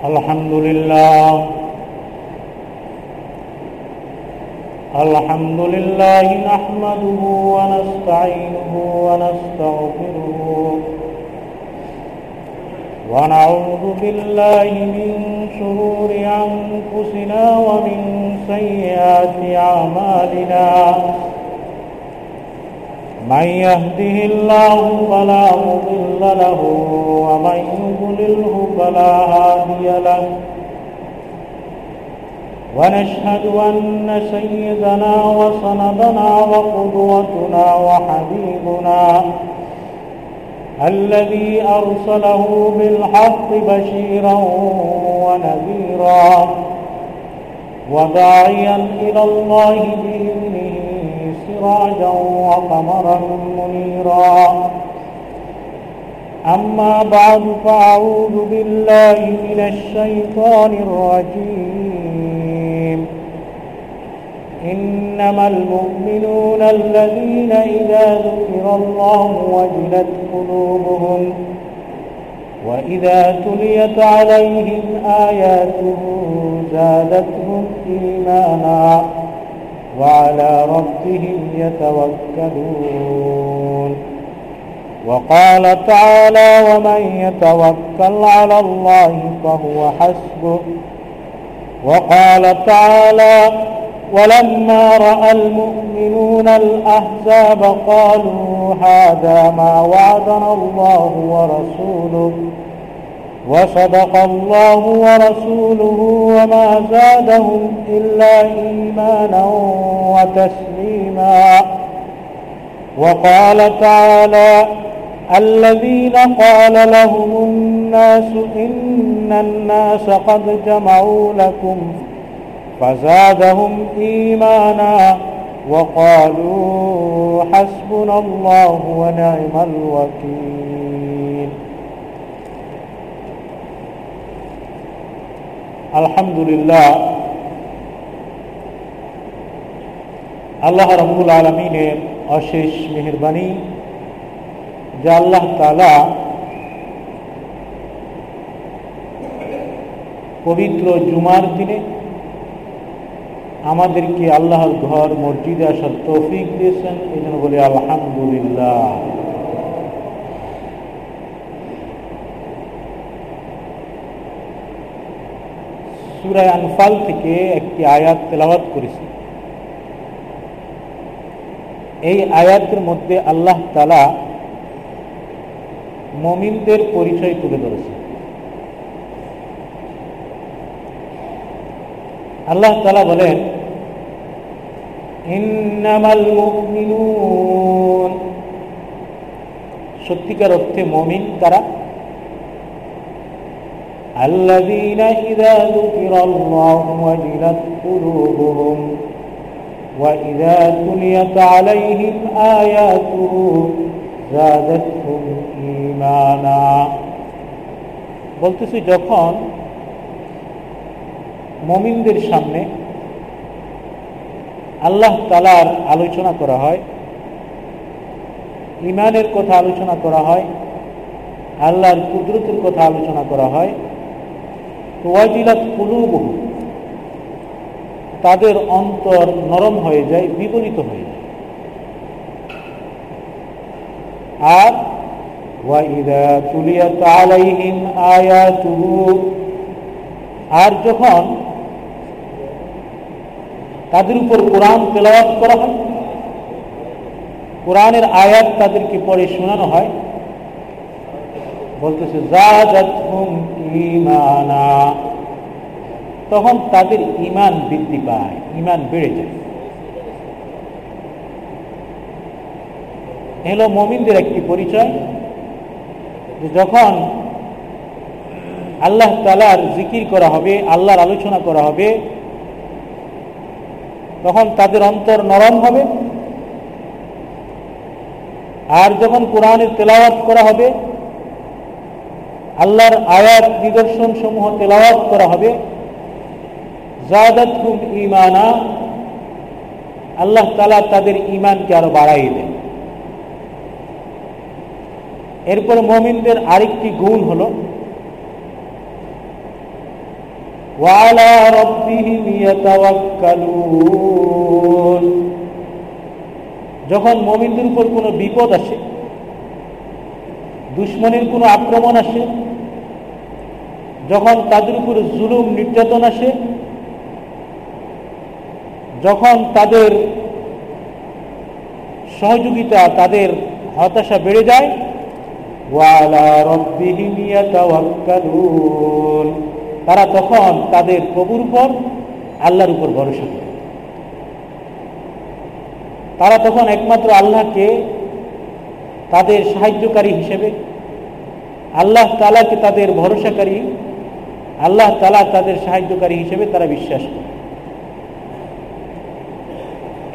الحمد لله الحمد لله نحمده ونستعينه ونستغفره. ونعوذ بالله من شرور أنفسنا ومن سيئات أعمالنا. من يهده الله فلا مضل له ومن يضلله فلا هادي له. ونشهد أن سيدنا وسندنا وقدوتنا وحبيبنا الذي أرسله بالحق بشيرا ونذيرا وداعيا إلى الله بإذنه سراجا وقمرا منيرا. أما بعد فأعوذ بالله من الشيطان الرجيم. إنما المؤمنون الذين إذا ذكر الله وجلت قلوبهم وإذا تليت عليهم آياته زادتهم إيمانا. وعلى ربهم يتوكلون. وقال تعالى ومن يتوكل على الله فهو حسبه. وقال تعالى ولما رأى المؤمنون الأحزاب قالوا هذا ما وعدنا الله ورسوله. وصدق الله ورسوله وما زادهم إلا إيمانا وتسليما. وقال تعالى الذين قال لهم الناس إن الناس قد جمعوا لكم فزادهم إيمانا وقالوا حسبنا الله ونعم الوكيل. আলহামদুলিল্লাহ। আল্লাহ রহমুল আলমিনের অশেষ মেহরবানি, যা আল্লাহ তালা পবিত্র জুমার দিনে আমাদেরকে আল্লাহর ঘর, মসজিদে আসার তৌফিক দিয়েছেন। এই জন্য বলি আলহামদুলিল্লাহ। সুরায় আনফাল থেকে একটি আয়াত তেলাওয়াত করেছি। এই আয়াতের মধ্যে আল্লাহ তালা মমিনদের পরিচয় তুলে ধরেছে আল্লাহ তালা বলেন সত্যিকার অর্থে মমিন তারা الذين إذا ذكر الله وجلت قلوبهم وإذا تليت عليهم آياته زادتهم إيمانا বলতেছি যখন মমিনদের সামনে আল্লাহ তালার আলোচনা করা হয় ইমানের কথা আলোচনা করা হয় আল্লাহর কুদরতের কথা আলোচনা করা হয় ওয়াজিলাত কুলুবহু। তাদের অন্তর নরম হয়ে যায়, বিপরীত হয়ে যায়। আর আর যখন তাদের উপর কোরআন তেলাওয়াত করা হয়, কোরআনের আয়াত তাদেরকে পরে শোনানো হয় বলতেছে তখন তাদের ইমান বৃদ্ধি পায় ইমান বেড়ে যায়। এলো মমিনদের একটি পরিচয়, যে যখন আল্লাহ তালার জিকির করা হবে, আল্লাহর আলোচনা করা হবে, তখন তাদের অন্তর নরম হবে। আর যখন কোরআনের তেলাওয়াত করা হবে আল্লাহর আয়াত নিদর্শন সমূহ তেলাওয়াত করা হবে। জাদাত ইমানা আল্লাহ তালা তাদের ইমানকে আরও বাড়াই দেন। এরপর মমিনদের আরেকটি গুণ হল যখন মমিনদের উপর কোন বিপদ আসে দুশ্মনের কোনো আক্রমণ আসে? যখন তাদের উপর জুলুম, নির্যাতন আসে, যখন তাদের সহযোগিতা, তাদের হতাশা বেড়ে যায় তারা তখন তাদের প্রভুর উপর, আল্লাহর উপর ভরসা করে। তারা তখন একমাত্র আল্লাহকে তাদের সাহায্যকারী হিসেবে আল্লাহ তালাকে তাদের ভরসাকারী? আল্লাহ তালা তাদের সাহায্যকারী হিসেবে তারা বিশ্বাস করে।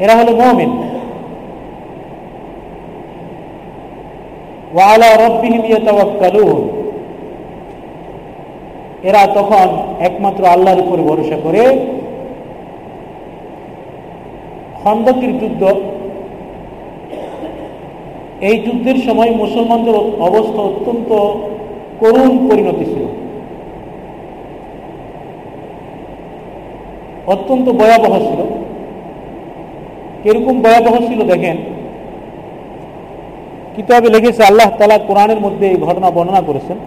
এরা হলো মমিন। ওয়ালা এরা তখন একমাত্র আল্লাহর উপর ভরসা করে। খন্দকের যুদ্ধ এই যুদ্ধের সময় মুসলমানদের অবস্থা অত্যন্ত করুণ পরিণতি ছিল। অত্যন্ত ভয়াবহ ছিল। কীরকম ভয়াবহ ছিল দেখেন, কিতাবে লিখেছে আল্লাহ তালা কোরআনের মধ্যে এই ঘটনা বর্ণনা করেছেন।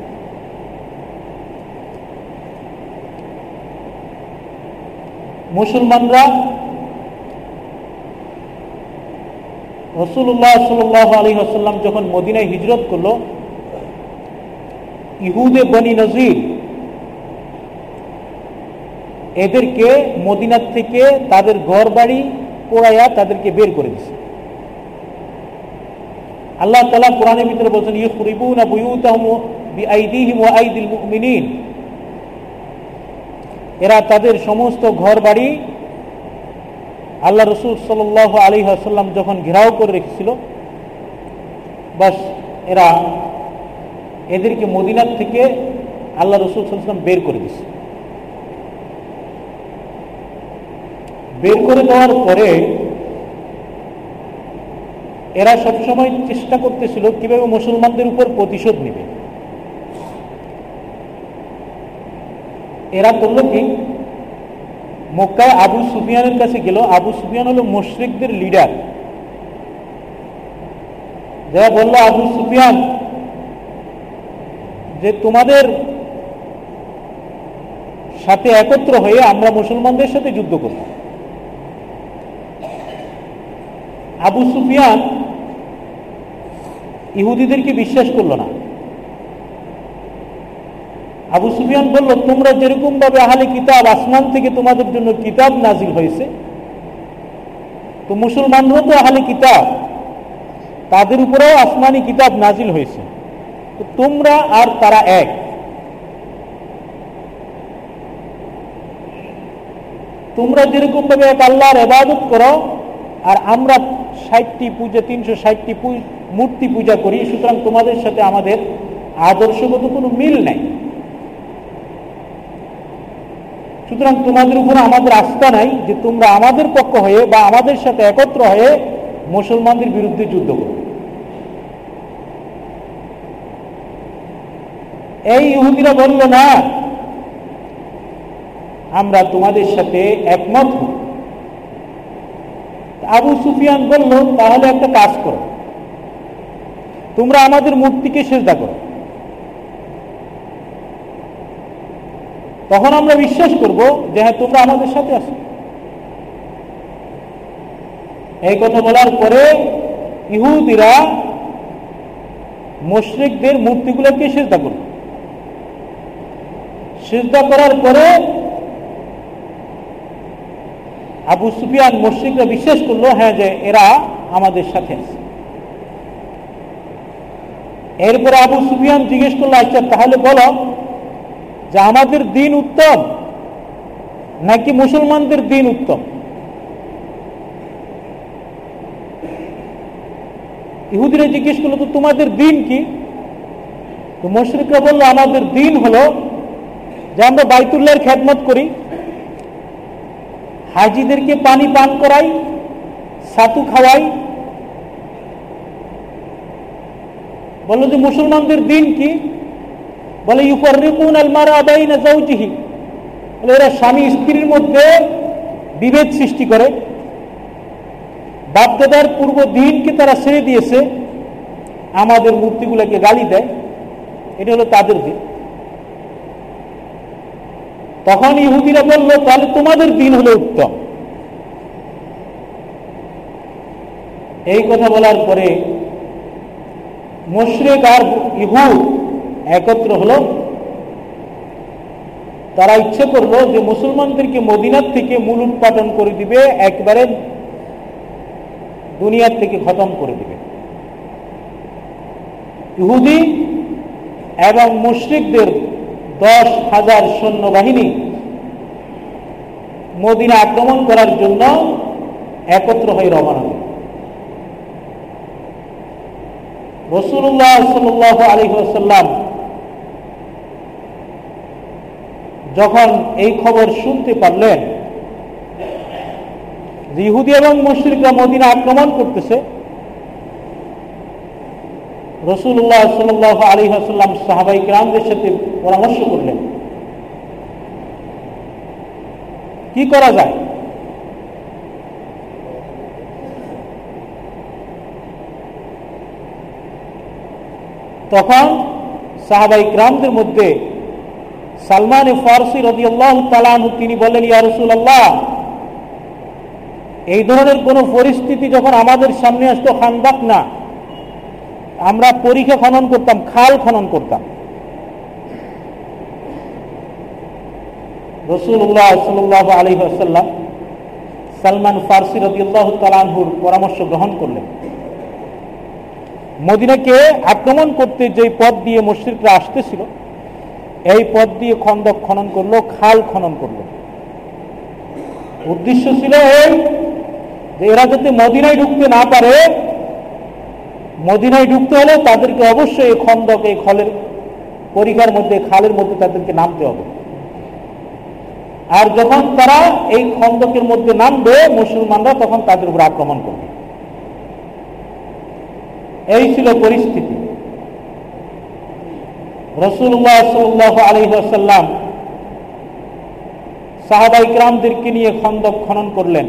মুসলমানরা রসুল্লাহ সাল্লাহ আলী আসাল্লাম যখন মদিনায় হিজরত করল, ইহুদে বনি নজির, এদেরকে মদিনার থেকে তাদের ঘর বাড়ি পোড়াইয়া তাদেরকে বের করে দিছে। আল্লাহ তালা কোরআনের ভিতরে বলছেন ইউ না মুমিনিন। এরা তাদের সমস্ত ঘর বাড়ি আল্লাহ রসুল সাল আলী আসাল্লাম যখন ঘেরাও করে রেখেছিল, বাস এরা এদেরকে মদিনার থেকে আল্লাহ রসুল সাল্লাম বের করে দিছে বের করে দেওয়ার পরে এরা সবসময় চেষ্টা করতেছিল কীভাবে মুসলমানদের উপর প্রতিশোধ নেবে। এরা করল কি? মক্কায় আবু সুফিয়ানের কাছে গেল। আবু সুফিয়ান হলো মুশ্রিকদের লিডার যারা বলল, আবু সুফিয়ান, যে তোমাদের সাথে একত্র হয়ে আমরা মুসলমানদের সাথে যুদ্ধ করব। আবু সুফিয়ান ইহুদিদেরকে বিশ্বাস করল না। আবু সুফিয়ান বলল, তোমরা যেরকম ভাবে আহালে কিতাব আসমান থেকে তোমাদের জন্য কিতাব নাজিল হয়েছে, তো মুসলমানরাও তো আহালে কিতাব, তাদের উপরেও আসমানি কিতাব নাজিল হয়েছে। তো তোমরা আর তারা এক। তোমরা যেরকম ভাবে এক আল্লাহর এবাদত করো, আর আমরা ষাটটি পূজা, তিনশো ষাটটি মূর্তি পূজা করি, সুতরাং তোমাদের সাথে আমাদের আদর্শগত কোনো মিল নাই। সুতরাং তোমাদের উপর আমাদের আস্থা নাই যে তোমরা আমাদের পক্ষ হয়ে বা আমাদের সাথে একত্র হয়ে মুসলমানদের বিরুদ্ধে যুদ্ধ করো এই ইহুদিরা বলল, না, আমরা তোমাদের সাথে একমত আবু সুফিয়ান বলল, তাহলে একটা কাজ করো। তোমরা আমাদের মূর্তিকে সেজদা করো। তখন আমরা বিশ্বাস করব যে হ্যাঁ তোমরা আমাদের সাথে আছো। এই কথা বলার পরে ইহুদিরা মুশ্রিকদের মূর্তিগুলোকে সেজদা করল। সেজদা করার পরে আবু সুফিয়ান মুশ্রিকরা বিশ্বাস করল হ্যাঁ যে এরা আমাদের সাথে আছে। এরপরে আবু সুফিয়ান জিজ্ঞেস করল আচ্ছা তাহলে বলো যে আমাদের দিন উত্তম, নাকি মুসলমানদের দিন উত্তম? ইহুদিরা জিজ্ঞেস করল, তো তোমাদের দিন কি? তো মুশরিকরা বলল, আমাদের দিন হলো যে আমরা বাইতুল্লার খ্যাতমত করি, হাজিদেরকে পানি পান করাই সাতু খাওয়াই। বলল যে, মুসলমানদের দিন কি? বলে ইউফারিকুন আল মারা বাইনা জাওজিহি এরা স্বামী স্ত্রীর মধ্যে বিভেদ সৃষ্টি করে। বাপদাদার পূর্ব দিনকে তারা ছেড়ে দিয়েছে। আমাদের মূর্তিগুলোকে গালি দেয়। এটা হলো তাদের দিন। তখন ইহুদিরা বলল, তাহলে তোমাদের দিন হলো উত্তম। এই কথা বলার পরে মুশরেক আর ইহু একত্র হলো, তারা ইচ্ছে করল যে মুসলমানদেরকে মদিনার থেকে মূল উৎপাদন করে দিবে, একবারে দুনিয়ার থেকে খতম করে দিবে। ইহুদি এবং মুশ্রিকদের দশ হাজার সৈন্যবাহিনী মদিনা আক্রমণ করার জন্য একত্র হয়ে রওনা হবে। রসুল্লাহ সাল্লাহ আলহিহাসাল্লাম যখন এই খবর শুনতে পারলেন, ইহুদি এবং মুশ্রিকরা মদিনা আক্রমণ করতেছে রসুল্লাহ সাল আলী হাসাল্লাম সাহাবাই গ্রামদের সাথে পরামর্শ করলেন। কি করা যায়? তখন সাহাবাই গ্রামদের মধ্যে সালমান ফারসি তিনি বলেন, ইয়া রসুল আল্লাহ এই ধরনের কোন পরিস্থিতি যখন আমাদের সামনে আসতো, খানদাক না। আমরা পরীক্ষা খনন করতাম, খাল খনন করতাম। রসুল্লাহ সাল্লাহ আলী আসাল্লাম সালমান ফারসি রদিউল্লাহ তালানহুর পরামর্শ গ্রহণ করলেন। মদিনাকে আক্রমণ করতে যে পথ দিয়ে মুশ্রিকরা আসতেছিল এই পথ দিয়ে খন্দক খনন করল, খাল খনন করল। উদ্দেশ্য ছিল এই যে এরা যাতে মদিনায় ঢুকতে না পারে, মদিনায় ঢুকতে হলে তাদেরকে অবশ্যই এই খন্দক, এই খলের পরিকার মধ্যে, খালের মধ্যে তাদেরকে নামতে হবে। আর যখন তারা এই খন্দকের মধ্যে নামবে, মুসলমানরা তখন তাদের উপর আক্রমণ করবে। এই ছিল পরিস্থিতি। রসুল্লাহ সাল্লাহ আলহাসাল্লাম সাহাবাই গ্রামদেরকে নিয়ে খন্দক খনন করলেন।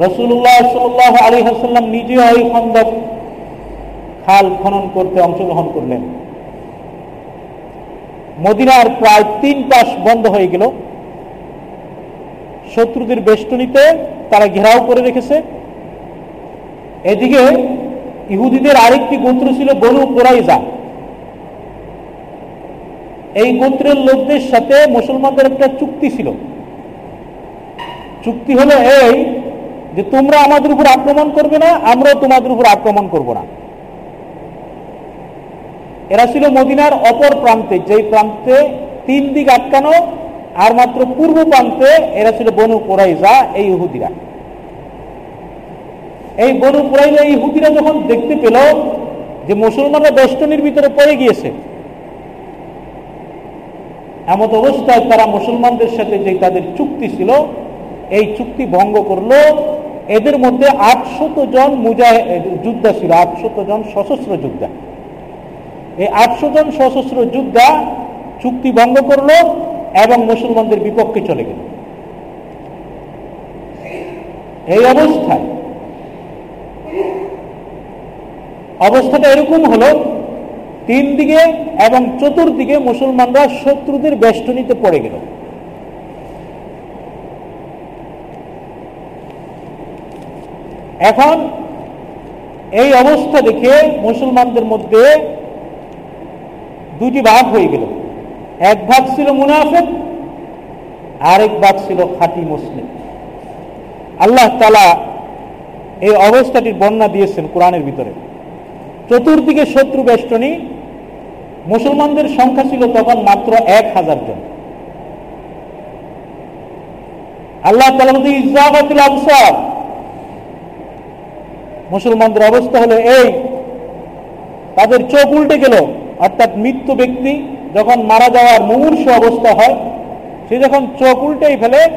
রসুল্লাহ সাল্লাহ আলী হাসাল্লাম নিজেও এই খন্দক খাল খনন করতে অংশগ্রহণ করলেন। মদিনার প্রায় তিন পাশ বন্ধ হয়ে গেল। শত্রুদের বেষ্টনীতে তারা ঘেরাও করে রেখেছে। এদিকে ইহুদিদের আরেকটি গোত্র ছিল বনু কোরাইজা এই গোত্রের লোকদের সাথে মুসলমানদের একটা চুক্তি ছিল। চুক্তি হলো এই যে তোমরা আমাদের উপর আক্রমণ করবে না, আমরাও তোমাদের উপর আক্রমণ করব না। এরা ছিল মদিনার অপর প্রান্তে, যেই প্রান্তে তিন দিক আটকানো, আর মাত্র পূর্ব প্রান্তে এরা ছিল বনু কোরাইজা এই ইহুদিরা। এই বনু কোরাইজা এই ইহুদিরা যখন দেখতে পেল যে মুসলমানরা বেষ্টনীর ভিতরে পড়ে গিয়েছে এমত অবস্থায় তারা মুসলমানদের সাথে যে তাদের চুক্তি ছিল, এই চুক্তি ভঙ্গ করল। এদের মধ্যে আটশত জন মুজাহ যোদ্ধা ছিল, আটশত জন সশস্ত্র যোদ্ধা। এই আটশো জন সশস্ত্র যোদ্ধা চুক্তি ভঙ্গ করল এবং মুসলমানদের বিপক্ষে চলে গেল। এই অবস্থায়, অবস্থাটা এরকম হলো তিন দিকে এবং চতুর্দিকে মুসলমানরা শত্রুদের বেষ্টনীতে পড়ে গেল। এখন এই অবস্থা দেখে মুসলমানদের মধ্যে দুটি ভাগ হয়ে গেল। এক ভাগ ছিল মুনাফেক, আরেক ভাগ ছিল খাঁটি মুসলিম। আল্লাহ তালা এই অবস্থাটির বর্ণনা দিয়েছেন কোরআনের ভিতরে। চতুর্দিকে শত্রু বেষ্টনী মুসলমানদের সংখ্যা ছিল তখন মাত্র এক হাজার জন। আল্লাহ মুসলমানদের অবস্থা হলো এই, তাদের চোখ উল্টে গেল। অর্থাৎ মৃত্যু ব্যক্তি যখন মারা যাওয়ার মুমূর্ষ অবস্থা হয়, সে যখন চোখ উল্টেই ফেলে,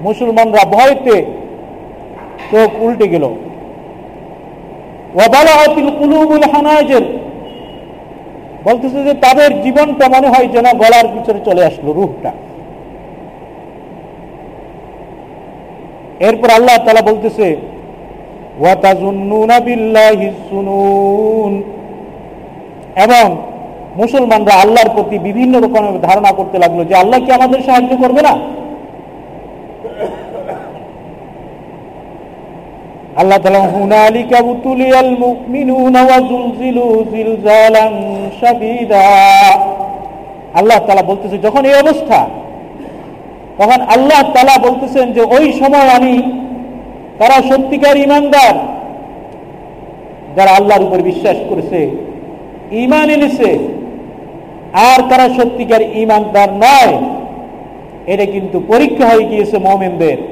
মুসলমানরা ভয়তে চোখ উল্টে গেল। বলতেছে যে তাদের জীবনটা মনে হয় যেন গলার পিছনে চলে আসলো রূপটা এরপর আল্লাহ তালা বলতেছে এবং মুসলমানরা আল্লাহর প্রতি বিভিন্ন রকমের ধারণা করতে লাগল যে আল্লাহ কি আমাদের সাহায্য করবে না? আল্লাহ তালা হুনালিকা বুতুলিয়াল মুমিনুনা ওয়া জুলজিলু জিলজালান শাদীদা। আল্লাহ তাআলা বলতেছে, যখন এই অবস্থা, তখন আল্লাহ তাআলা বলতেছেন যে, ওই সময় আমি তারা সত্যিকার ইমানদার যারা আল্লাহর উপর বিশ্বাস করেছে ইমান এনেছে, আর তারা সত্যিকার ইমানদার নয়, এটা কিন্তু পরীক্ষা হয়ে গিয়েছে মোমেনদের।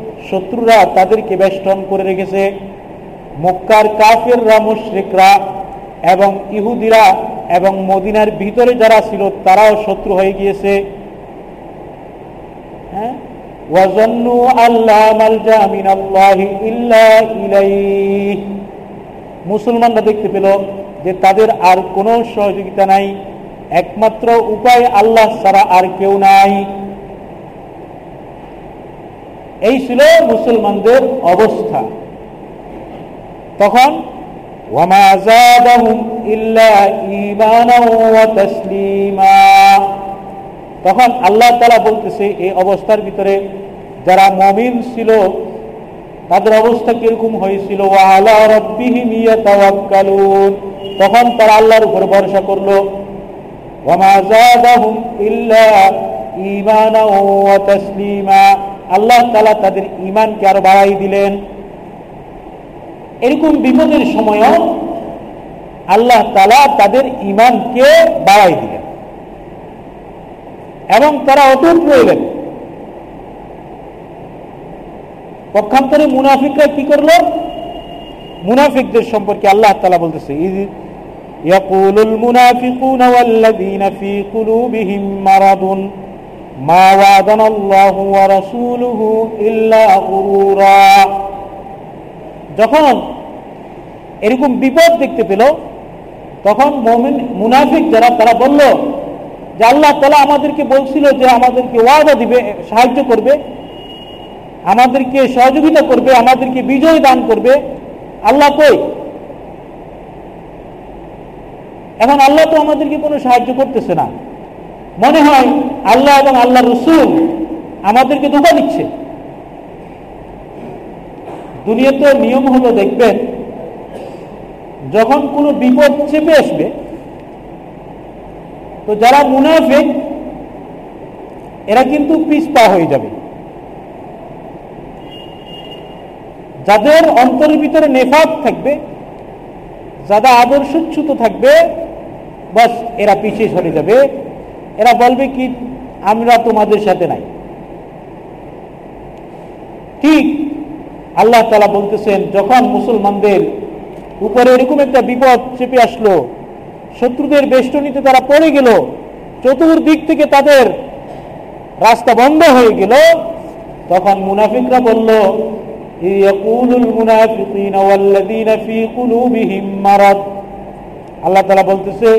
শত্রুরা তাদেরকে বেষ্টন করে রেখেছে। মক্কার কাফেররা, মুশরিকরা এবং ইহুদিরা এবং মদিনার ভিতরে যারা ছিল, তারাও শত্রু হয়ে গিয়েছে। হ্যাঁ? মুসলমানরা দেখতে পেল যে তাদের আর কোনো সহযোগিতা নাই। একমাত্র উপায় আল্লাহ ছাড়া আর কেউ নাই। এই ছিল মুসলমানদের অবস্থা। তখন তখন আল্লাহ তালা বলতেছে এই অবস্থার ভিতরে যারা মমিন ছিল, তাদের অবস্থা কীরকম হয়েছিল? তখন তারা আল্লাহর উপর ভরসা করল আল্লাহ তালা তাদের ইমানকে আরো বাড়াই দিলেন এরকম বিপদের সময়ও আল্লাহ তালা তাদের ইমানকে বাড়াই দিলেন এবং তারা অটুট রইলেন পক্ষান্তরে মুনাফিকরা কি করলো মুনাফিকদের সম্পর্কে আল্লাহ তালা বলতেছে يقول المنافقون والذين في قلوبهم مرض ما وعدنا الله ورسوله إلا غرورا যখন এরকম বিপদ দেখতে পেল তখন মমিন মুনাফিক যারা তারা বলল যে আল্লাহ তালা আমাদেরকে বলছিল যে আমাদেরকে ওয়াদা দিবে সাহায্য করবে আমাদেরকে সহযোগিতা করবে আমাদেরকে বিজয় দান করবে আল্লাহ কই এখন আল্লাহ তো আমাদেরকে কোনো সাহায্য করতেছে না মনে হয় আল্লাহ এবং আল্লাহ রসুল আমাদেরকে ধোকা দিচ্ছে। দুনিয়াতে নিয়ম হলো, দেখবেন, যখন কোনো বিপদ চেপে আসবে, তো যারা মুনাফেক, এরা কিন্তু পিসপা হয়ে যাবে। যাদের অন্তরের ভিতরে নেফাত থাকবে যারা আদর্শচ্যুত থাকবে, বাস এরা পিছিয়ে সরে যাবে। এরা বলবে কি, আমরা তোমাদের সাথে নাই। ঠিক আল্লাহ তালা বলতেছেন, যখন মুসলমানদের উপরে এরকম একটা বিপদ চেপে আসলো, শত্রুদের বেষ্টনীতে তারা পড়ে গেল, চতুর্দিক থেকে তাদের রাস্তা বন্ধ হয়ে গেল, তখন মুনাফিকরা বলল আল্লাহ তালা বলতেছে,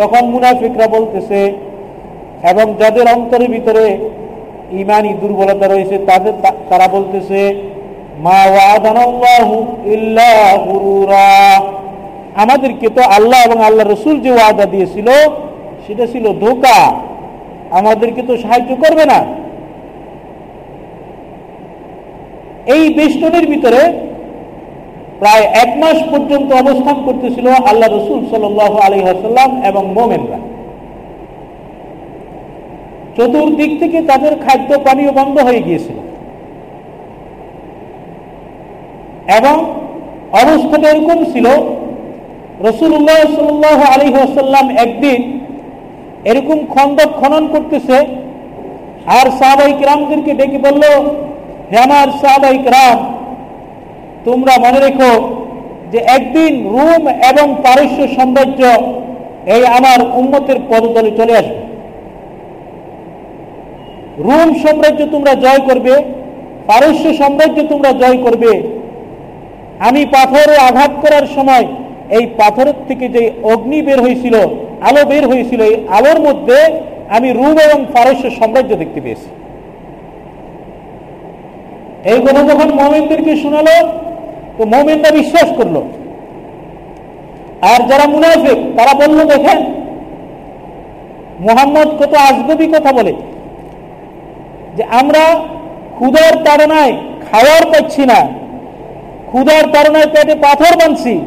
তখন মুনাফিকরা বলতেছে এবং যাদের অন্তরের ভিতরে ইমানি দুর্বলতা রয়েছে, তাদের তারা বলতেছে, মা আমাদেরকে তো আল্লাহ এবং আল্লাহ রসুল যে ওয়াদা দিয়েছিল, সেটা ছিল ধোকা। আমাদেরকে তো সাহায্য করবে না। এই বেষ্টনের ভিতরে প্রায় এক মাস পর্যন্ত অবস্থান করতেছিল আল্লাহ রসুল সাল আলী এবং মোমেনরা। চতুর্দিক থেকে তাদের খাদ্য পানীয় বন্ধ হয়ে গিয়েছিল। এবং অবস্থাটা এরকম ছিল রসুল্লাহ সাল্লাহ আলী আসাল্লাম একদিন এরকম খন্দক খনন করতেছে আর সাহাবাই রামদেরকে ডেকে বলল, হে আমার সাহাবাই রাম তোমরা মনে রেখো যে একদিন রোম এবং পারস্য সাম্রাজ্য এই আমার উন্মতের পদতলে চলে আসবে। রোম সাম্রাজ্য তোমরা জয় করবে, পারস্য সাম্রাজ্য তোমরা জয় করবে। আমি পাথরে আঘাত করার সময় এই পাথরের থেকে যে অগ্নি বের হয়েছিল, আলো বের হয়েছিল, এই আলোর মধ্যে আমি রুম এবং পারস্য সাম্রাজ্য দেখতে পেয়েছি। এই কথা যখন মোমেনদেরকে শোনালো, তো মোমেনরা বিশ্বাস করল। আর যারা মুনাফিক, তারা বলল, দেখেন, মোহাম্মদ কত আজগবি কথা বলে। যে আমরা ক্ষুদার তাড়নায় খাওয়ার পাচ্ছি না। ক্ষুদার তাড়নায় পেটে পাথর বানছি।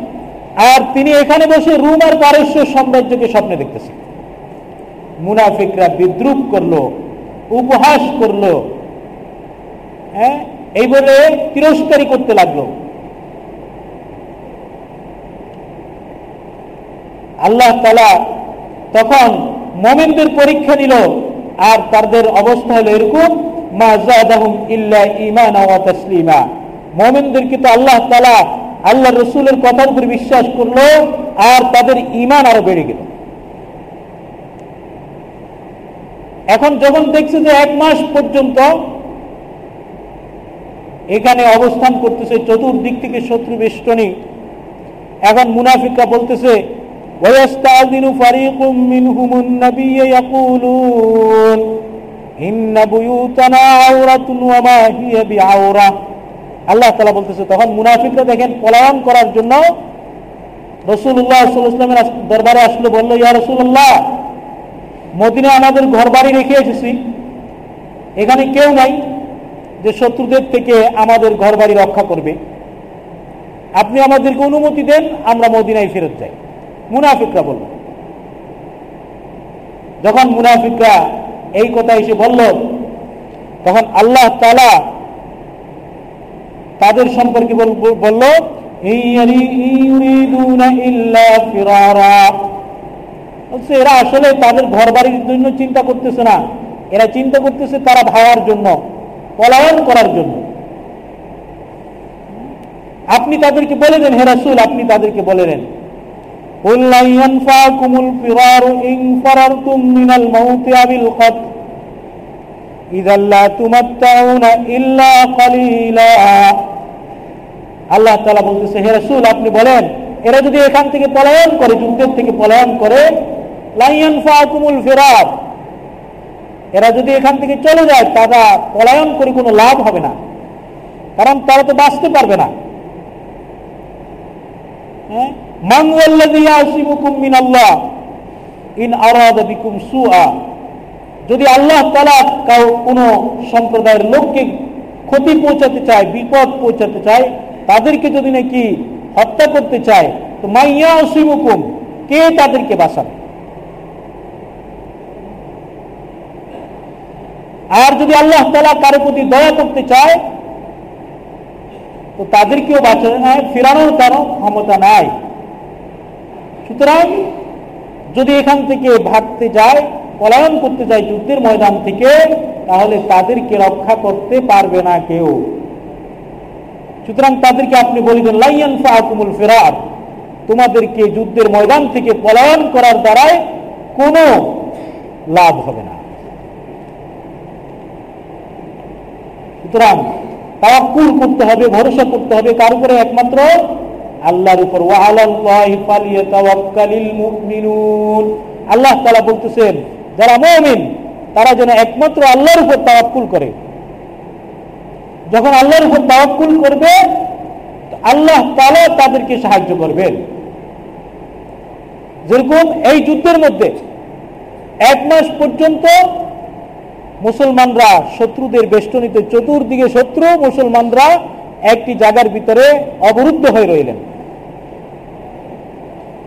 আর তিনি এখানে বসে রুম আর পারস্য সাম্রাজ্যকে স্বপ্নে দেখতেছে। মুনাফিকরা বিদ্রুপ করল, উপহাস করল হ্যাঁ? এই বলে তিরস্কারী করতে লাগল। আল্লাহ তালা তখন মমিনদের পরীক্ষা নিল আর তাদের অবস্থা হলো এরকম তো আল্লাহ আল্লাহ কথার উপর বিশ্বাস করল আর তাদের আরও বেড়ে গেল। এখন যখন দেখছে যে এক মাস পর্যন্ত এখানে অবস্থান করতেছে, চতুর্দিক থেকে শত্রু বেষ্টনী। এখন মুনাফিকরা বলতেছে ويستأذن فريق منهم النبي يقولون إن بيوتنا عورة وما هي بعورة আল্লাহ তালা বলতেছে তখন মুনাফিকরা দেখেন পলায়ন করার জন্য রসুল্লাহ সাল্লামের দরবারে আসলো বললো ইয়া রসুল্লাহ মদিনে আমাদের ঘর বাড়ি রেখে এসেছি এখানে কেউ নাই যে শত্রুদের থেকে আমাদের ঘর বাড়ি রক্ষা করবে আপনি আমাদেরকে অনুমতি দেন আমরা মদিনায় ফেরত যাই মুনাফিকরা বলল। যখন মুনাফিকরা এই কথা এসে বলল, তখন আল্লাহ তালা তাদের সম্পর্কে বলল এরা আসলে তাদের ঘর বাড়ির জন্য চিন্তা করতেছে না। এরা চিন্তা করতেছে তারা ভাবার জন্য, পলায়ন করার জন্য। আপনি তাদেরকে বলে দেন হেরাসুল আপনি তাদেরকে বলে দেন। قل لن ينفعكم الفرار إن فررتم من الموت أو القتل إذا لا تمتعون إلا قليلا আল্লাহ তালা বলতেছে হে রসুল আপনি বলেন এরা যদি এখান থেকে পলায়ন করে যুদ্ধের থেকে পলায়ন করে লাইয়ান ফাকুমুল ফেরার এরা যদি এখান থেকে চলে যায় তারা পলায়ন করে কোনো লাভ হবে না কারণ তারা তো বাঁচতে পারবে না হ্যাঁ যদি আল্লাহ তালা কাউ কোন সম্প্রদায়ের লোককে ক্ষতি পৌঁছাতে চায়, বিপদ পৌঁছাতে চায়, তাদেরকে যদি নাকি হত্যা করতে চায়, তো মাইয়া অসিমুকুম কে তাদেরকে বাঁচাবে? আর যদি আল্লাহ তালা কারও প্রতি দয়া করতে চায়, তো তাদেরকেও বাঁচানো ফেরানোর কারও ক্ষমতা নাই। সুতরাং যদি এখান থেকে ভাগতে যায়, পলায়ন করতে যায় যুদ্ধের ময়দান থেকে, তাহলে তাদেরকে রক্ষা করতে পারবে না কেউ। সুতরাং তাদেরকে আপনি বলিবেন লাইয়ান ফাহকুমুল ফেরার তোমাদেরকে যুদ্ধের ময়দান থেকে পলায়ন করার দ্বারাই কোনো লাভ হবে না। সুতরাং তাওয়াক্কুল করতে হবে, ভরসা করতে হবে কার উপরে একমাত্র আল্লাহর উপর আল্লাহ তালা বলতেছেন, যারা মমিন, তারা যেন একমাত্র আল্লাহর উপর তাওয়াক্কুল করে। যখন আল্লাহর উপর তাওয়াক্কুল করবে আল্লাহ তালা তাদেরকে সাহায্য করবেন। যেরকম এই যুদ্ধের মধ্যে এক মাস পর্যন্ত মুসলমানরা শত্রুদের বেষ্টনীতে, চতুর্দিকে শত্রু মুসলমানরা একটি জায়গার ভিতরে অবরুদ্ধ হয়ে রইলেন।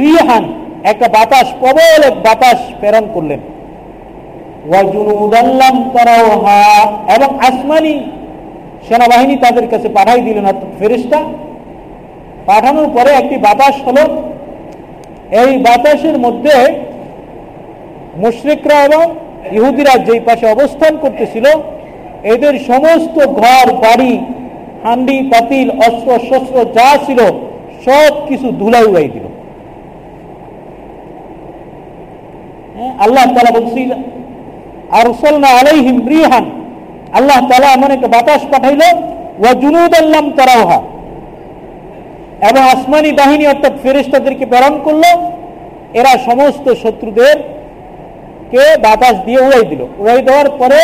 রিহান একটা বাতাস, প্রবল এক বাতাস প্রেরণ করলেন। এবং আসমানি সেনাবাহিনী তাদের কাছে পাঠাই দিলেন ফেরিস্তা পাঠানোর পরে একটি বাতাস হল। এই বাতাসের মধ্যে মুশ্রিকরা এবং ইহুদিরা যেই পাশে অবস্থান করতেছিল, এদের সমস্ত ঘর, বাড়ি হান্ডি পাতিল, অস্ত্র, শস্ত্র যা ছিল, সব কিছু ধুলাই উড়াই দিল হ্যাঁ, আল্লাহ তালা বলছি আর আলাইহিম রিহান। আল্লাহ তালা এমন একটা বাতাস পাঠাইল, ওয়া জুনুদ আল্লাম তারাহা এবং আসমানি বাহিনী অর্থাৎ ফেরেস্তাদেরকে প্রেরণ করল, এরা সমস্ত শত্রুদের কে বাতাস দিয়ে উড়াই দিল। উড়াই দেওয়ার পরে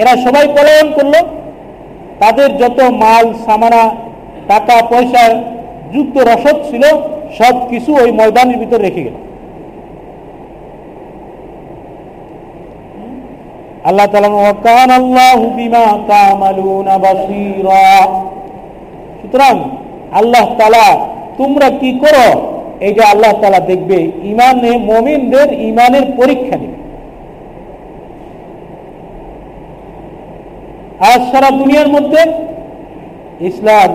এরা সবাই পলায়ন করল। তাদের যত মাল, সামানা, টাকা, পয়সা যুদ্ধ রসদ ছিল সব কিছু ওই ময়দানের ভিতর রেখে গেল। আল্লাহ সুতরাং আল্লাহ তালা তোমরা কি করো? এইটা আল্লাহ তালা দেখবে ইমানে মমিনদের ইমানের পরীক্ষা নেবে। আজ সারা দুনিয়ার মধ্যে ইসলাম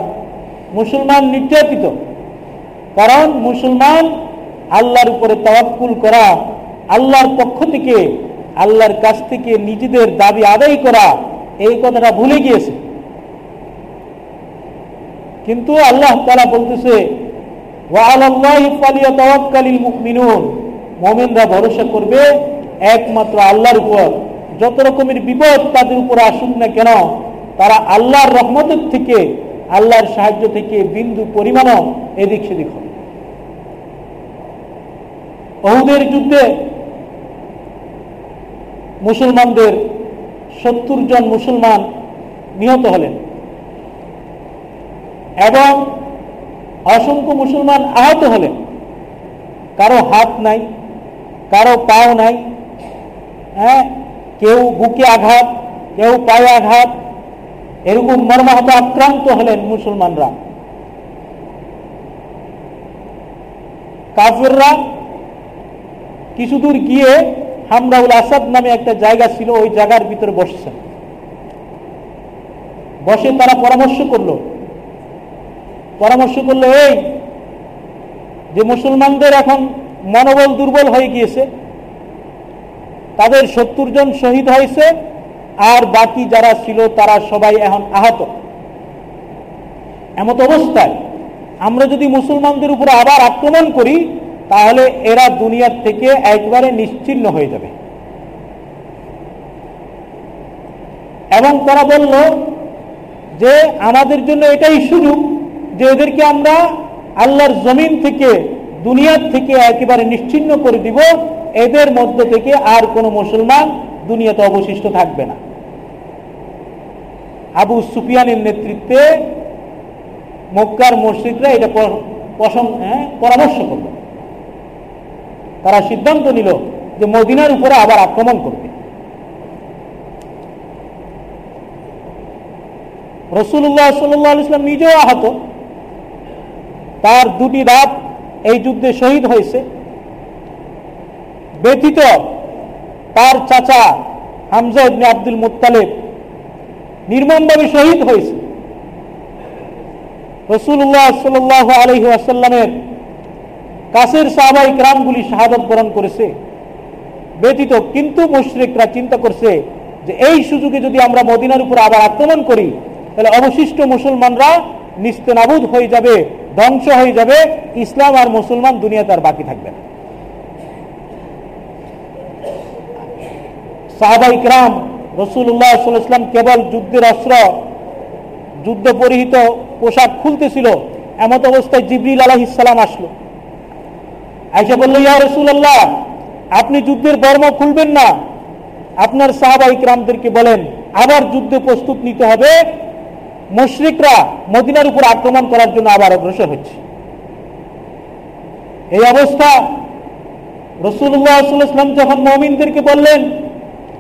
মুসলমান নির্যাতিত। কারণ মুসলমান আল্লাহর উপরে তওয়াক্কুল করা, আল্লাহর পক্ষ থেকে আল্লাহর কাছ থেকে নিজেদের দাবি আদায় করা এই কথাটা ভুলে গিয়েছে। কিন্তু আল্লাহ তারা বলতেছে মোমেনরা ভরসা করবে একমাত্র আল্লাহর উপর। যত রকমের বিপদ তাদের উপর আসুক না কেন, তারা আল্লাহর রহমতের থেকে, আল্লাহর সাহায্য থেকে বিন্দু পরিমাণও এদিক সেদিক হবে। অহুদের যুদ্ধে মুসলমানদের সত্তর জন মুসলমান নিহত হলেন। এবং অসংখ্য মুসলমান আহত হলেন। কারও হাত নাই, কারও পাও নাই হ্যাঁ? কেউ বুকে আঘাত, কেউ পায়ে আঘাত, এরকম মর্মাহত আক্রান্ত হলেন মুসলমানরা। কাফেররা কিছুদূর গিয়ে হামরাউল আসাদ নামে একটা জায়গা ছিল, ওই জায়গার ভিতরে বসছেন। বসে তারা পরামর্শ করল। পরামর্শ করল, এই যে মুসলমানদের এখন মনোবল দুর্বল হয়ে গিয়েছে, তাদের সত্তর জন শহীদ হয়েছে, আর বাকি যারা ছিল তারা সবাই এখন আহত। এমত অবস্থায় আমরা যদি মুসলমানদের উপরে আবার আক্রমণ করি তাহলে এরা দুনিয়ার থেকে একবারে নিশ্চিন্ন হয়ে যাবে। এবং তারা বলল যে আমাদের জন্য এটাই সুযোগ যে এদেরকে আমরা আল্লাহর জমিন থেকে দুনিয়ার থেকে একেবারে নিশ্চিন্ন করে দিব। এদের মধ্য থেকে আর কোনো মুসলমান দুনিয়াতে অবশিষ্ট থাকবে না। আবু সুফিয়ানের নেতৃত্বে মক্কার মসজিদরা এটা হ্যাঁ, পরামর্শ করল। তারা সিদ্ধান্ত নিল যে মদিনার উপরে আবার আক্রমণ করবে। রসুল্লাহ সাল্লাহ ইসলাম নিজেও আহত। তার দুটি দাঁত এই যুদ্ধে শহীদ হয়েছে। ব্যতীত তার চাচা হামজা আব্দুল মুতালেব নির্মমভাবে শহীদ হয়েছে। রসুল্লাহ সাল আলহি আসাল্লামের কাছের সাহাবাই গ্রামগুলি শাহাদত বরণ করেছে। ব্যতীত কিন্তু মুশ্রিকরা চিন্তা করছে যে এই সুযোগে যদি আমরা মদিনার উপর আবার আক্রমণ করি, তাহলে অবশিষ্ট মুসলমানরা নিস্তেনাবুদ হয়ে যাবে, ধ্বংস হয়ে যাবে, ইসলাম আর মুসলমান দুনিয়া তার বাকি থাকবে না। সাহাবাই ক্রাম রসুল্লাহ ইসলাম কেবল যুদ্ধের অস্ত্র যুদ্ধ পরিহিত পোশাক খুলতেছিল, এমত অবস্থায় জিবরিল আলাহিসাল্লাম আসলো। আইসা বলল, ইয়া রসুল্লাহ আপনি যুদ্ধের বর্ম খুলবেন না। আপনার সাহাবাই ক্রামদেরকে বলেন, আবার যুদ্ধে প্রস্তুত নিতে হবে। মুশরিকরা মদিনার উপর আক্রমণ করার জন্য আবার অগ্রসর হচ্ছে। এই অবস্থা রসুল্লাহ রসুল্লাহাম যখন মমিনদেরকে বললেন,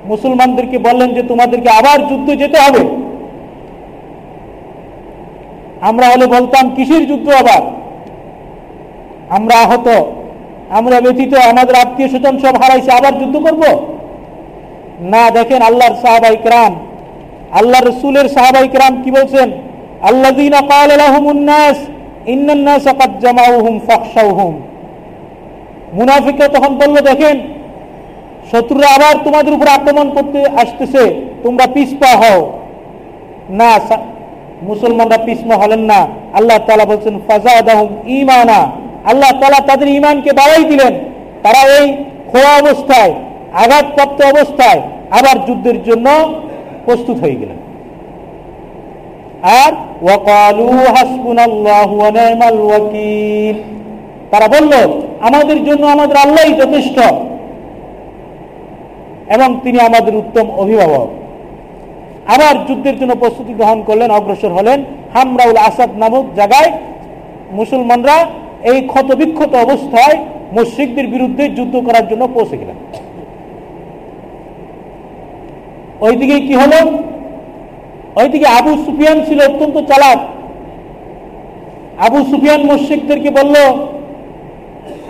মুসলমানদেরকে বললেন যে, তোমাদেরকে আবার যুদ্ধ যেতে হবে। আমরা হলে বলতাম, কিসের যুদ্ধ আবার? আমরা আহত আমরা ব্যথিত আমাদের আত্মীয় স্বজন সব হারাইছে, আবার যুদ্ধ করব? না, দেখেন আল্লাহর সাহাবাই ক্রাম আল্লাহ রসুলের সাহাবাই ক্রাম কি বলছেন? আল্লাহ তখন বলল, দেখেন, শত্রুরা আবার তোমাদের উপর আক্রমণ করতে আসতেছে, তোমরা পিসপা হও। না মুসলমানরা পিসমা হলেন না। আল্লাহ তালা বলছেন, ফাজাদাহুম ইমানা আল্লাহ তালা তাদের ইমানকে বাড়াই দিলেন। তারা এই খোয়া অবস্থায়, আঘাতপ্রাপ্ত অবস্থায় আবার যুদ্ধের জন্য প্রস্তুত হয়ে গেলেন। আর তারা বলল, আমাদের জন্য আমাদের আল্লাহ যথেষ্ট এবং তিনি আমাদের উত্তম অভিভাবক। আবার যুদ্ধের জন্য প্রস্তুতি গ্রহণ করলেন, অগ্রসর হলেন হামরাউল আসাদ নামক জায়গায় মুসলমানরা এই ক্ষতবিক্ষত অবস্থায় মুশ্রিকদের বিরুদ্ধে যুদ্ধ করার জন্য পৌঁছে গেলেন। ওইদিকে কি হলো? ওইদিকে আবু সুফিয়ান ছিল অত্যন্ত চালাক। আবু সুফিয়ান মুশ্রিকদেরকে বলল,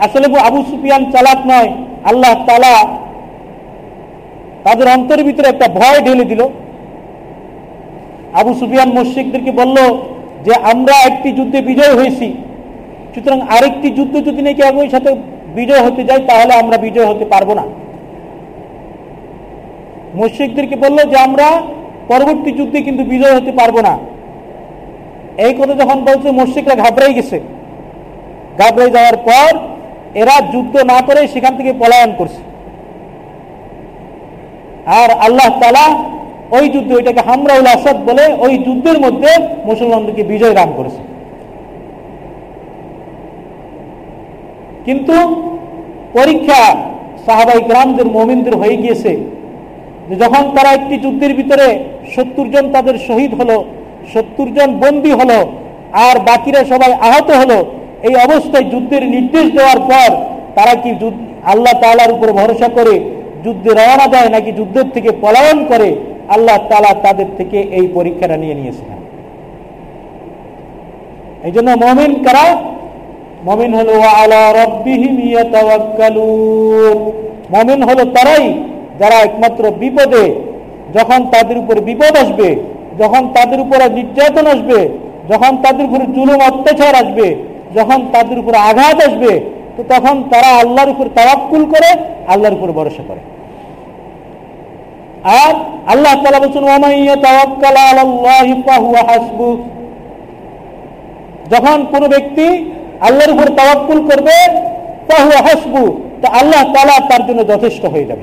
আসলে আবু সুফিয়ান চালাক নয়, আল্লাহ তালা তাদের অন্তরের ভিতরে একটা ভয় ঢেলে দিল। আবু সুফিয়ান মুশ্রিকদেরকে বলল যে, আমরা একটি যুদ্ধে বিজয় হয়েছি। সুতরাং আরেকটি যুদ্ধ যদি নাকি একই সাথে বিজয় হতে যাই তাহলে আমরা বিজয় হতে পারব না। মুশ্রিকদেরকে বলল যে, আমরা পরবর্তী যুদ্ধে কিন্তু বিজয় হতে পারব না। এই কথা যখন বলছে, মুশ্রিকরা ঘাবড়াই গেছে। ঘাবড়াই যাওয়ার পর এরা যুদ্ধ না করে সেখান থেকে পলায়ন করছে। আর আল্লাহ তালা ওই যুদ্ধ ওইটাকে হামরাউল আসাদ বলে ওই যুদ্ধের মধ্যে মুসলমানদেরকে বিজয় দান করেছে। কিন্তু পরীক্ষা সাহাবাই গ্রামদের মোমিনদের হয়ে গিয়েছে যখন তারা একটি যুদ্ধের ভিতরে সত্তর জন তাদের শহীদ হলো, সত্তর জন বন্দী হলো, আর বাকিরা সবাই আহত হলো, এই অবস্থায় যুদ্ধের নির্দেশ দেওয়ার পর তারা কি আল্লাহ তালার উপর ভরসা করে যুদ্ধে রওনা দেয় নাকি যুদ্ধের থেকে পলায়ন করে? আল্লাহ তালা তাদের থেকে এই পরীক্ষাটা নিয়ে নিয়েছিলেন এই জন্য মমিন কারা? মমিন হলো মমিন হলো তারাই যারা একমাত্র বিপদে, যখন তাদের উপর বিপদ আসবে, যখন তাদের উপরে নির্যাতন আসবে, যখন তাদের উপরে জুলুম, অত্যাচার আসবে, যখন তাদের উপর আঘাত আসবে, তো তখন তারা আল্লাহর উপর তাওয়াক্কুল করে, আল্লাহর উপর ভরসা করে। আর আল্লাহ তালা বলছেন যখন কোনো ব্যক্তি আল্লাহর উপর তাওয়াক্কুল করবে তাহুয়া হাসবু, তা আল্লাহ তালা তার জন্য যথেষ্ট হয়ে যাবে।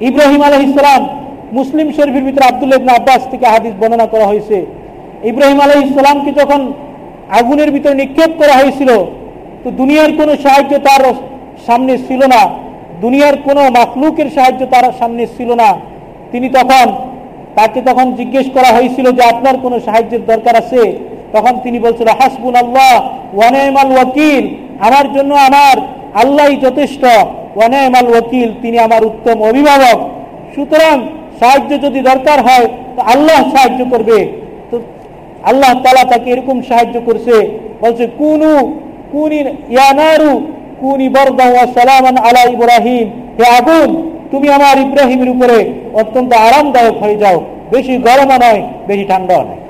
ইব্রাহিম আলহ ইসলাম মুসলিম শরীফের ভিতরে আবদুল্লাহ ইবনা আব্বাস থেকে হাদিস বর্ণনা করা হয়েছে। ইব্রাহিম আলহ ইসলামকে যখন আগুনের ভিতরে নিক্ষেপ করা হয়েছিল, তো দুনিয়ার কোনো সাহায্য তার সামনে ছিল না। দুনিয়ার কোনো মাখলুকের সাহায্য তার সামনে ছিল না। তিনি তখন, তাকে তখন জিজ্ঞেস করা হয়েছিল যে আপনার কোনো সাহায্যের দরকার আছে? তখন তিনি বলছিল হাসবুন আল্লাহ ওয়ানেমাল ওয়াকিল। আমার জন্য আমার আল্লাহ যথেষ্ট। ওয়ানেমাল ওয়াকিল, তিনি আমার উত্তম অভিভাবক। সুতরাং সাহায্য যদি দরকার হয়, তো আল্লাহ সাহায্য করবে। তো আল্লাহ তালা তাকে এরকম সাহায্য করছে, বলছে, কুনু, কুনি ইয়ানারু কুনি বরদা সালামান আলা ইব্রাহিম। হে আগুন, তুমি আমার ইব্রাহিমের উপরে অত্যন্ত আরামদায়ক হয়ে যাও। বেশি গরমও নয়, বেশি ঠান্ডাও নয়।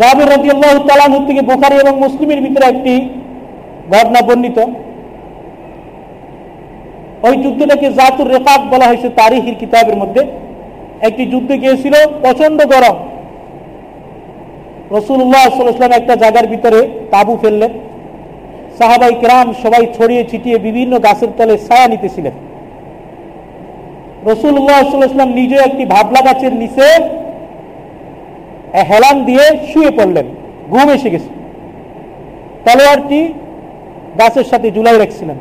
জাবির রাজি আল্লাহ তালান থেকে বোখারি এবং মুসলিমের ভিতরে একটি ঘটনা বর্ণিত। ওই যুদ্ধটাকে জাতুর রেফাক বলা হয়েছে তারিখের কিতাবের মধ্যে। একটি যুদ্ধ গিয়েছিল প্রচণ্ড গরম। রসুল্লাহ সাল্লাম একটা জায়গার ভিতরে তাবু ফেললেন সাহাবাই ক্রাম সবাই ছড়িয়ে ছিটিয়ে বিভিন্ন গাছের তলে ছায়া নিতেছিলেন। রসুল্লাহ সাল্লাম নিজে একটি ভাবলা গাছের নিচে হেলান দিয়ে শুয়ে পড়লেন। ঘুম এসে গেছে। তলোয়ারটি গাছের সাথে জুলাই রাখছিলেন।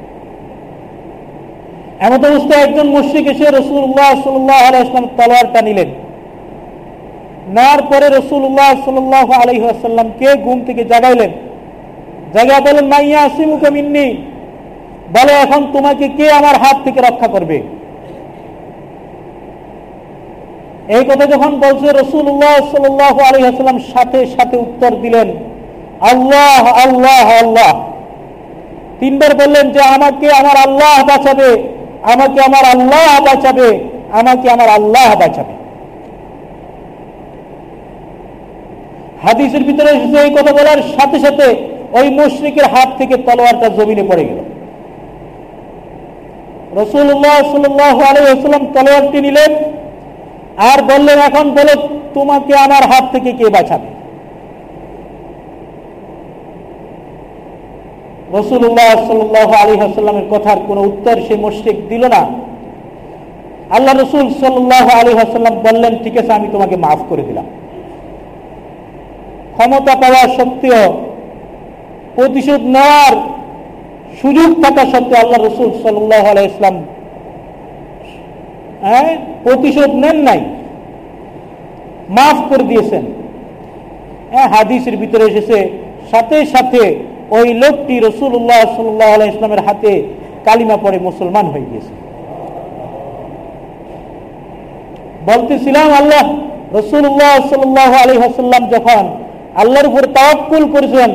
এমত অবস্থায় একজন মুশ্রিক এসে রসুল্লাহ সাল্লাহ আলাইসলাম তলোয়ারটা নিলেন। নেওয়ার পরে রসুল্লাহ সাল্লাহ আলহিহাসাল্লামকে ঘুম থেকে জাগাইলেন। জায়গা বলেন মাইয়া আসিমুকে মিন্নি। বলে, এখন তোমাকে কে আমার হাত থেকে রক্ষা করবে? এই কথা যখন বলছে রসুল্লাহ সাল্লাহ আলহিহাসাল্লাম সাথে সাথে উত্তর দিলেন, আল্লাহ আল্লাহ আল্লাহ। তিনবার বললেন যে, আমাকে আমার আল্লাহ বাঁচাবে, আমাকে আমার আল্লাহ বাঁচাবে, আমাকে আমার আল্লাহ বাঁচাবে। হাদিসের ভিতরে এসেছে এই কথা বলার সাথে সাথে ওই মুশ্রিকের হাত থেকে তলোয়ারটা জমিনে পড়ে গেল। রসুল্লাহ সাল্লাহ আলাইসাল্লাম তলোয়ারটি নিলেন আর বললেন, এখন বলো, তোমাকে আমার হাত থেকে কে বাঁচাবে? রসুল্লাহ সাল্লাহ আলী হাসাল্লামের কথার কোনো উত্তর সে মুশ্রিক দিল না। আল্লাহ রসুল সাল্লাহ আলী হাসাল্লাম বললেন, ঠিক আছে, আমি তোমাকে মাফ করে দিলাম। ক্ষমতা পাওয়া সত্ত্বেও, প্রতিশোধ নেওয়ার সুযোগ থাকা সত্ত্বেও আল্লাহ রসুল সাল্লাহ আলাইসলাম হ্যাঁ প্রতিশোধ নেন নাই। মাফ করে দিয়েছেন। হ্যাঁ হাদিসের ভিতরে এসেছে, সাথে সাথে ওই লোকটি রসুল্লাহ সাল্লাহ ইসলামের হাতে কালিমা পরে মুসলমান হয়ে গিয়েছে। বলতেছিলাম, আল্লাহ রসুল্লাহ সাল্লাহ আলী হাসাল্লাম যখন আল্লাহর উপর তাওয়াক্কুল করেছেন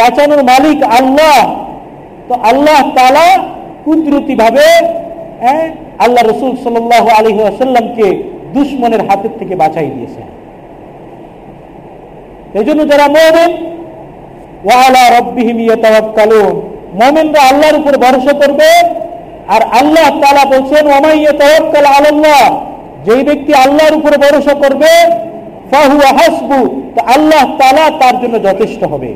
বাঁচানোর মালিক আল্লাহ, তো আল্লাহ তালা কুদরতি ভাবে হ্যাঁ আল্লাহ রসুল সাল্লাহ আলী আসাল্লামকে দুশ্মনের হাতের থেকে বাঁচাই দিয়েছেন। এই জন্য যারা মোমেন ওয়ালা রব্বিহিম ইয়াতাওয়াক্কালুন। মুমিনরা আল্লাহর উপর ভরসা করবে আর আল্লাহ তাআলা বলছেন ওমাই ইয়াতাওয়াক্কাল আলাল্লাহ যেই ব্যক্তি আল্লাহর উপর ভরসা করবে, ফাহুয়া হাসবু, তো আল্লাহ তাআলা তার জন্য যথেষ্ট হবে।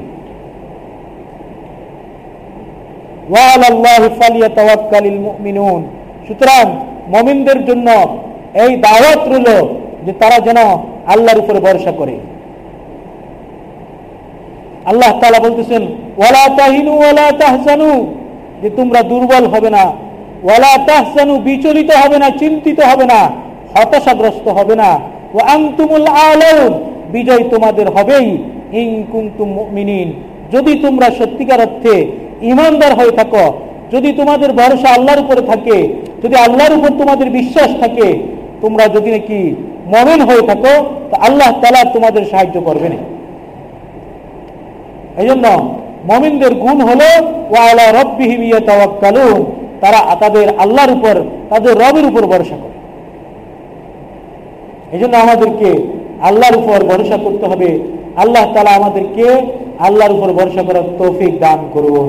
ওয়ালাল্লাহি ফালিয়াতাওয়াক্কালিল মুমিনুন। সুতরাং মুমিনদের জন্য এই দাওয়াত রইল যে তারা যেন আল্লাহর উপরে ভরসা করে। আল্লাহ তালা বলতেছেন, ওয়ালা তাহিনু ওয়ালা তাহসানু যে তোমরা দুর্বল হবে না। ওয়ালা তাহসানু বিচলিত হবে না, চিন্তিত হবে না, হতাশাগ্রস্ত হবে না। ও আংতুমুল আলম বিজয় তোমাদের হবেই। ইন কুন্তুম মুমিনিন যদি তোমরা সত্যিকার অর্থে ইমানদার হয়ে থাকো যদি তোমাদের ভরসা আল্লাহর উপরে থাকে, যদি আল্লাহর উপর তোমাদের বিশ্বাস থাকে, তোমরা যদি নাকি মমেন হয়ে থাকো, তো আল্লাহ তালা তোমাদের সাহায্য করবে না এই জন্য মমিনদের গুণ হলো ওয়ালা রব্বিহিম তারা তাদের আল্লাহর উপর, তাদের রবের উপর ভরসা করে। এই জন্য আমাদেরকে আল্লাহর উপর ভরসা করতে হবে। আল্লাহ তালা আমাদেরকে আল্লাহর উপর ভরসা করার তৌফিক দান করুন।